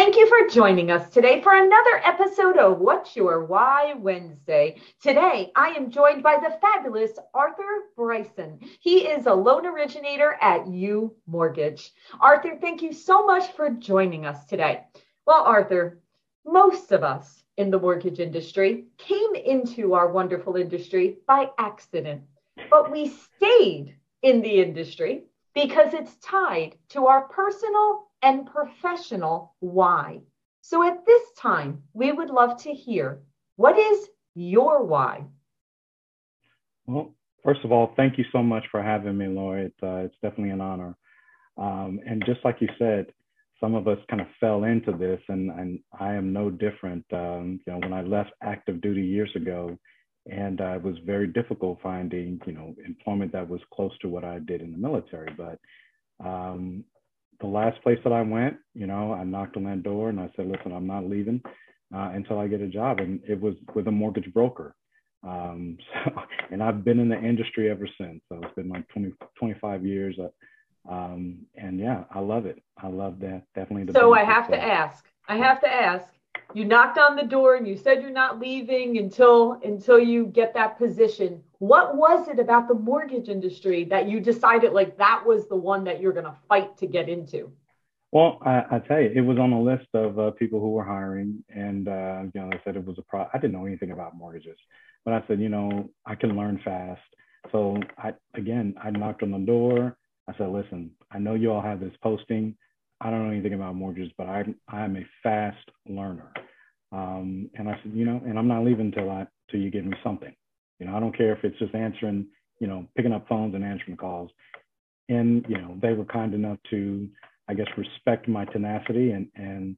Thank you for joining us today for another episode of What's Your Why Wednesday. Today, I am joined by the fabulous Arthur Bryson. He is a loan originator at U Mortgage. Arthur, thank you so much for joining us today. Well, Arthur, most of us in the mortgage industry came into our wonderful industry by accident, but we stayed in the industry because it's tied to our personal and professional why. So at this time, we would love to hear what is your why? Well, first of all, thank you so much for having me, Laura. It's, uh, it's definitely an honor. Um, and just like you said, some of us kind of fell into this, and, and I am no different. Um, you know, when I left active duty years ago, and uh, it was very difficult finding, you know, employment that was close to what I did in the military. But um, the last place that I went, you know, I knocked on that door and I said, listen, I'm not leaving uh, until I get a job. And it was with a mortgage broker. Um, so, and I've been in the industry ever since. So it's been like 20, 25 years. Uh, um, and yeah, I love it. I love that. Definitely. so I have to ask, I have to ask, you knocked on the door and you said you're not leaving until until you get that position what was it about the mortgage industry that you decided like that was the one that you're going to fight to get into well I, I tell you it was on a list of uh, people who were hiring and uh, you know they said it was a pro i didn't know anything about mortgages but i said you know i can learn fast so i again i knocked on the door i said listen i know you all have this posting I don't know anything about mortgages, but I'm I'm a fast learner. Um, and I said, you know, and I'm not leaving until I till you give me something. You know, I don't care if it's just answering, you know, picking up phones and answering calls. And you know, they were kind enough to, I guess, respect my tenacity and and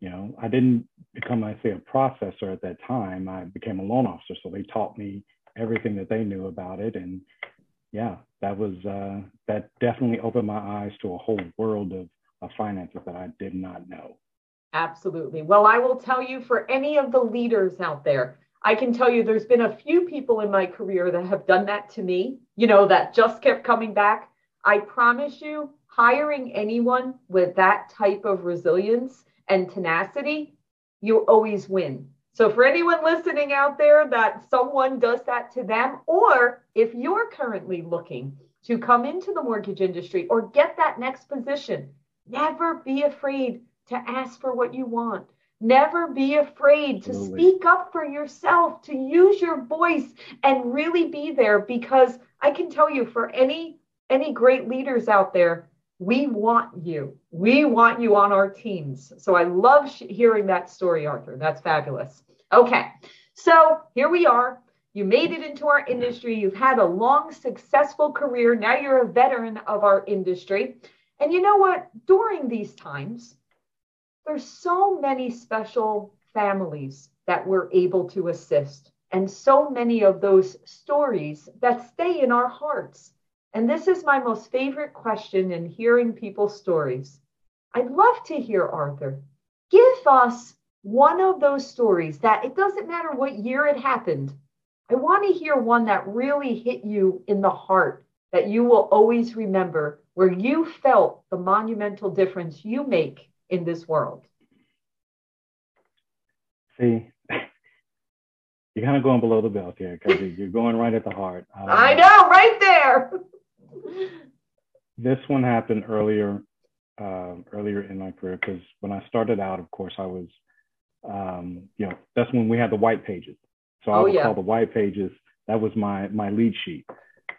you know, I didn't become, I say, a processor at that time. I became a loan officer, so they taught me everything that they knew about it, and yeah, that was uh, that definitely opened my eyes to a whole world of of finances that I did not know. Absolutely. Well, I will tell you for any of the leaders out there, I can tell you there's been a few people in my career that have done that to me, you know, that just kept coming back. I promise you, hiring anyone with that type of resilience and tenacity, you always win. So, for anyone listening out there that someone does that to them, or if you're currently looking to come into the mortgage industry or get that next position, Never be afraid to ask for what you want. Never be afraid to Absolutely. speak up for yourself, to use your voice and really be there because I can tell you for any any great leaders out there, we want you. We want you on our teams. So I love sh- hearing that story, Arthur. That's fabulous. Okay. So here we are. You made it into our industry. You've had a long, successful career. Now you're a veteran of our industry. And you know what? During these times, there's so many special families that we're able to assist, and so many of those stories that stay in our hearts. And this is my most favorite question in hearing people's stories. I'd love to hear, Arthur, give us one of those stories that it doesn't matter what year it happened. I want to hear one that really hit you in the heart that you will always remember where you felt the monumental difference you make in this world? See, you're kind of going below the belt here because you're going right at the heart. Um, I know, right there. this one happened earlier, uh, earlier in my career because when I started out, of course, I was, um, you know, that's when we had the white pages. So I oh, would yeah. call the white pages. That was my my lead sheet.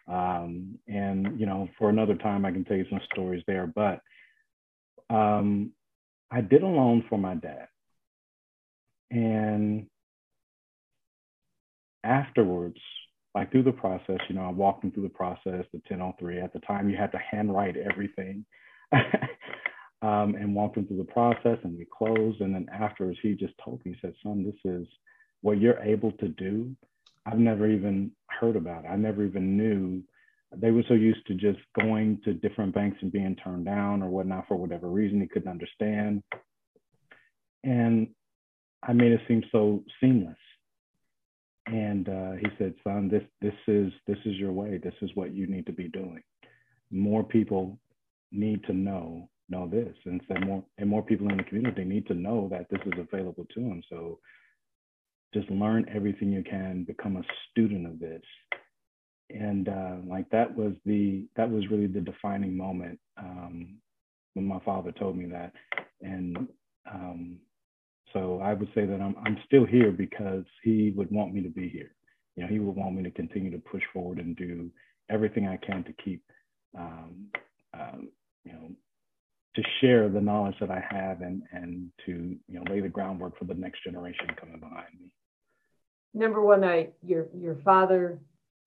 Um, and you know, for another time, I can tell you some stories there. But um, I did a loan for my dad, and afterwards, like through the process, you know, I walked him through the process, the 1003. At the time, you had to handwrite everything. um, and walked him through the process and we closed. And then afterwards, he just told me, he said, son, this is what you're able to do I've never even heard about it. I never even knew. They were so used to just going to different banks and being turned down or whatnot for whatever reason he couldn't understand. And I made it seem so seamless. And uh, he said, "Son, this this is this is your way. This is what you need to be doing. More people need to know know this and so more and more people in the community need to know that this is available to them so just learn everything you can become a student of this and uh, like that was the that was really the defining moment um, when my father told me that and um, so i would say that I'm, I'm still here because he would want me to be here you know he would want me to continue to push forward and do everything i can to keep um, um you know to share the knowledge that I have and and to you know lay the groundwork for the next generation coming behind me. Number one, I your your father,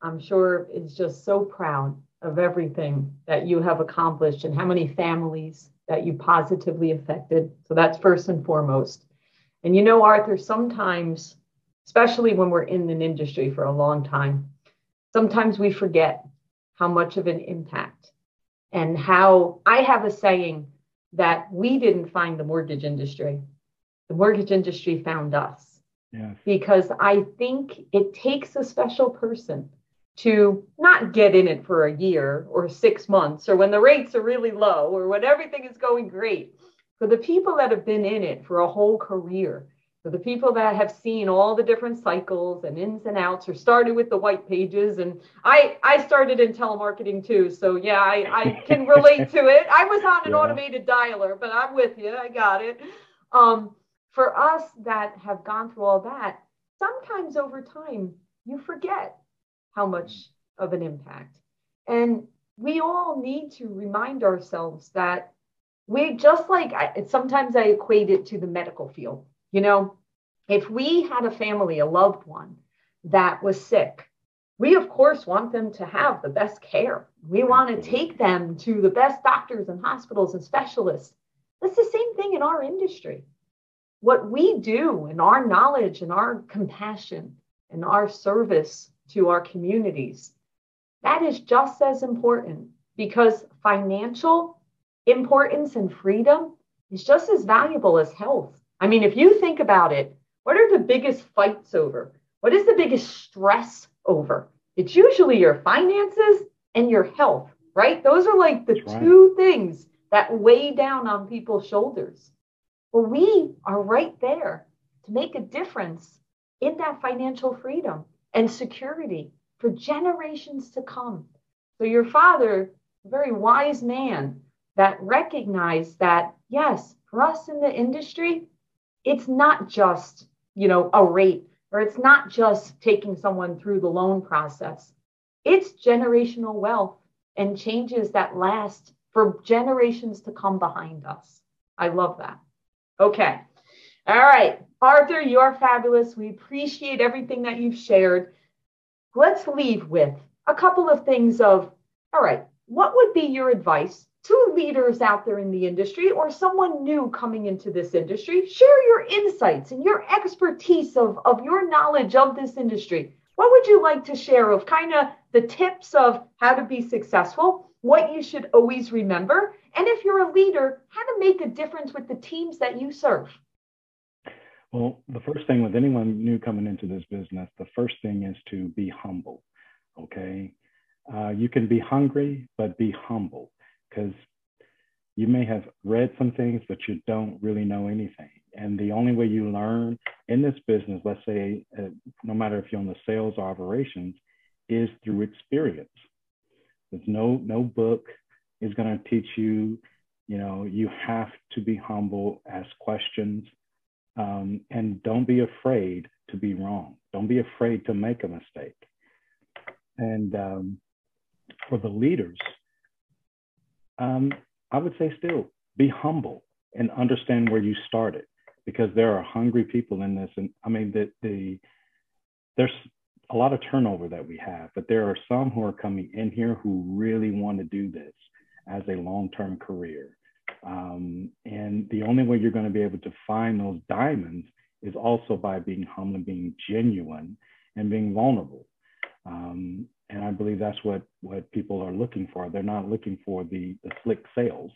I'm sure, is just so proud of everything that you have accomplished and how many families that you positively affected. So that's first and foremost. And you know, Arthur, sometimes, especially when we're in an industry for a long time, sometimes we forget how much of an impact and how I have a saying that we didn't find the mortgage industry. The mortgage industry found us. Yes. Because I think it takes a special person to not get in it for a year or six months or when the rates are really low or when everything is going great. For the people that have been in it for a whole career, for the people that have seen all the different cycles and ins and outs or started with the white pages and i i started in telemarketing too so yeah i i can relate to it i was on an yeah. automated dialer but i'm with you i got it um for us that have gone through all that sometimes over time you forget how much of an impact and we all need to remind ourselves that we just like I, sometimes i equate it to the medical field you know, if we had a family, a loved one that was sick, we of course want them to have the best care. We want to take them to the best doctors and hospitals and specialists. That's the same thing in our industry. What we do in our knowledge and our compassion and our service to our communities, that is just as important because financial importance and freedom is just as valuable as health. I mean, if you think about it, what are the biggest fights over? What is the biggest stress over? It's usually your finances and your health, right? Those are like the That's two right. things that weigh down on people's shoulders. Well, we are right there to make a difference in that financial freedom and security for generations to come. So, your father, a very wise man that recognized that, yes, for us in the industry, it's not just, you know, a rate or it's not just taking someone through the loan process. It's generational wealth and changes that last for generations to come behind us. I love that. Okay. All right. Arthur, you're fabulous. We appreciate everything that you've shared. Let's leave with a couple of things of, all right, what would be your advice to leaders out there in the industry or someone new coming into this industry, share your insights and your expertise of, of your knowledge of this industry. What would you like to share of kind of the tips of how to be successful, what you should always remember, and if you're a leader, how to make a difference with the teams that you serve? Well, the first thing with anyone new coming into this business, the first thing is to be humble. Okay. Uh, you can be hungry, but be humble because you may have read some things, but you don't really know anything. And the only way you learn in this business, let's say, uh, no matter if you're on the sales or operations, is through experience. There's no no book is going to teach you. You know, you have to be humble, ask questions, um, and don't be afraid to be wrong. Don't be afraid to make a mistake. And um, for the leaders, um, I would say still be humble and understand where you started because there are hungry people in this. And I mean, the, the there's a lot of turnover that we have, but there are some who are coming in here who really want to do this as a long-term career. Um, and the only way you're going to be able to find those diamonds is also by being humble and being genuine and being vulnerable. Um, and I believe that's what what people are looking for. They're not looking for the the slick sales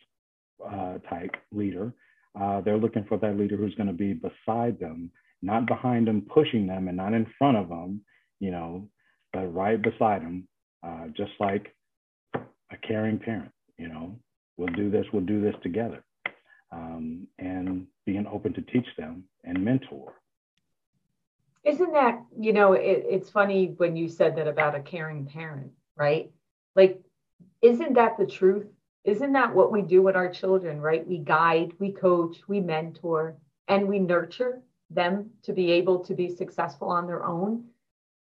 uh, type leader. Uh, they're looking for that leader who's going to be beside them, not behind them, pushing them, and not in front of them. You know, but right beside them, uh, just like a caring parent. You know, we'll do this, we'll do this together. Um, and being open to teach them and mentor. Isn't that, you know, it, it's funny when you said that about a caring parent, right? Like, isn't that the truth? Isn't that what we do with our children, right? We guide, we coach, we mentor, and we nurture them to be able to be successful on their own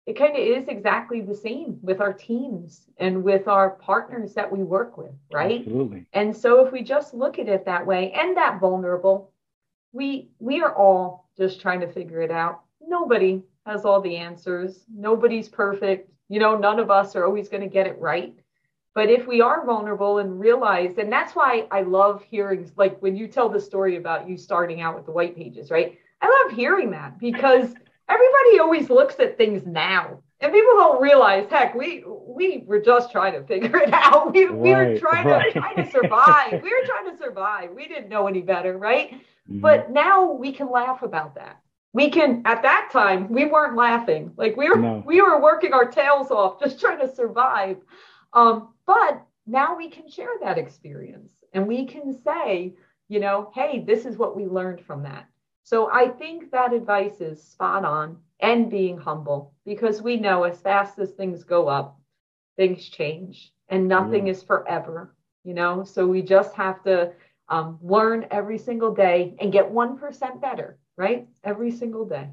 it kind of is exactly the same with our teams and with our partners that we work with, right? Absolutely. And so if we just look at it that way and that vulnerable, we we are all just trying to figure it out. Nobody has all the answers. Nobody's perfect. You know, none of us are always going to get it right. But if we are vulnerable and realize, and that's why I love hearing, like when you tell the story about you starting out with the white pages, right? I love hearing that because everybody always looks at things now and people don't realize heck we we were just trying to figure it out. We, right, we were trying right. to trying to survive. We were trying to survive. We didn't know any better right? Mm-hmm. but now we can laugh about that. We can at that time we weren't laughing. Like we were no. we were working our tails off just trying to survive. Um, but now we can share that experience and we can say you know hey this is what we learned from that so I think that advice is spot on and being humble because we know as fast as things go up, things change and nothing is forever, you know? So we just have to um, learn every single day and get 1% better, right? Every single day.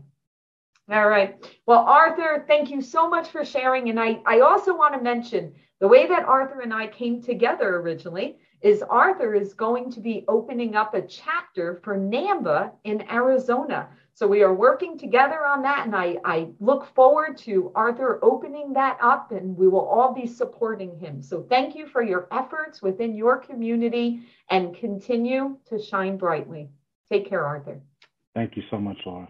All right. Well, Arthur, thank you so much for sharing. And I, I also want to mention the way that Arthur and I came together originally is Arthur is going to be opening up a chapter for NAMMBA in Arizona. So we are working together on that, and I, I look forward to Arthur opening that up, and we will all be supporting him. So thank you for your efforts within your community and continue to shine brightly. Take care, Arthur. Thank you so much, Laura.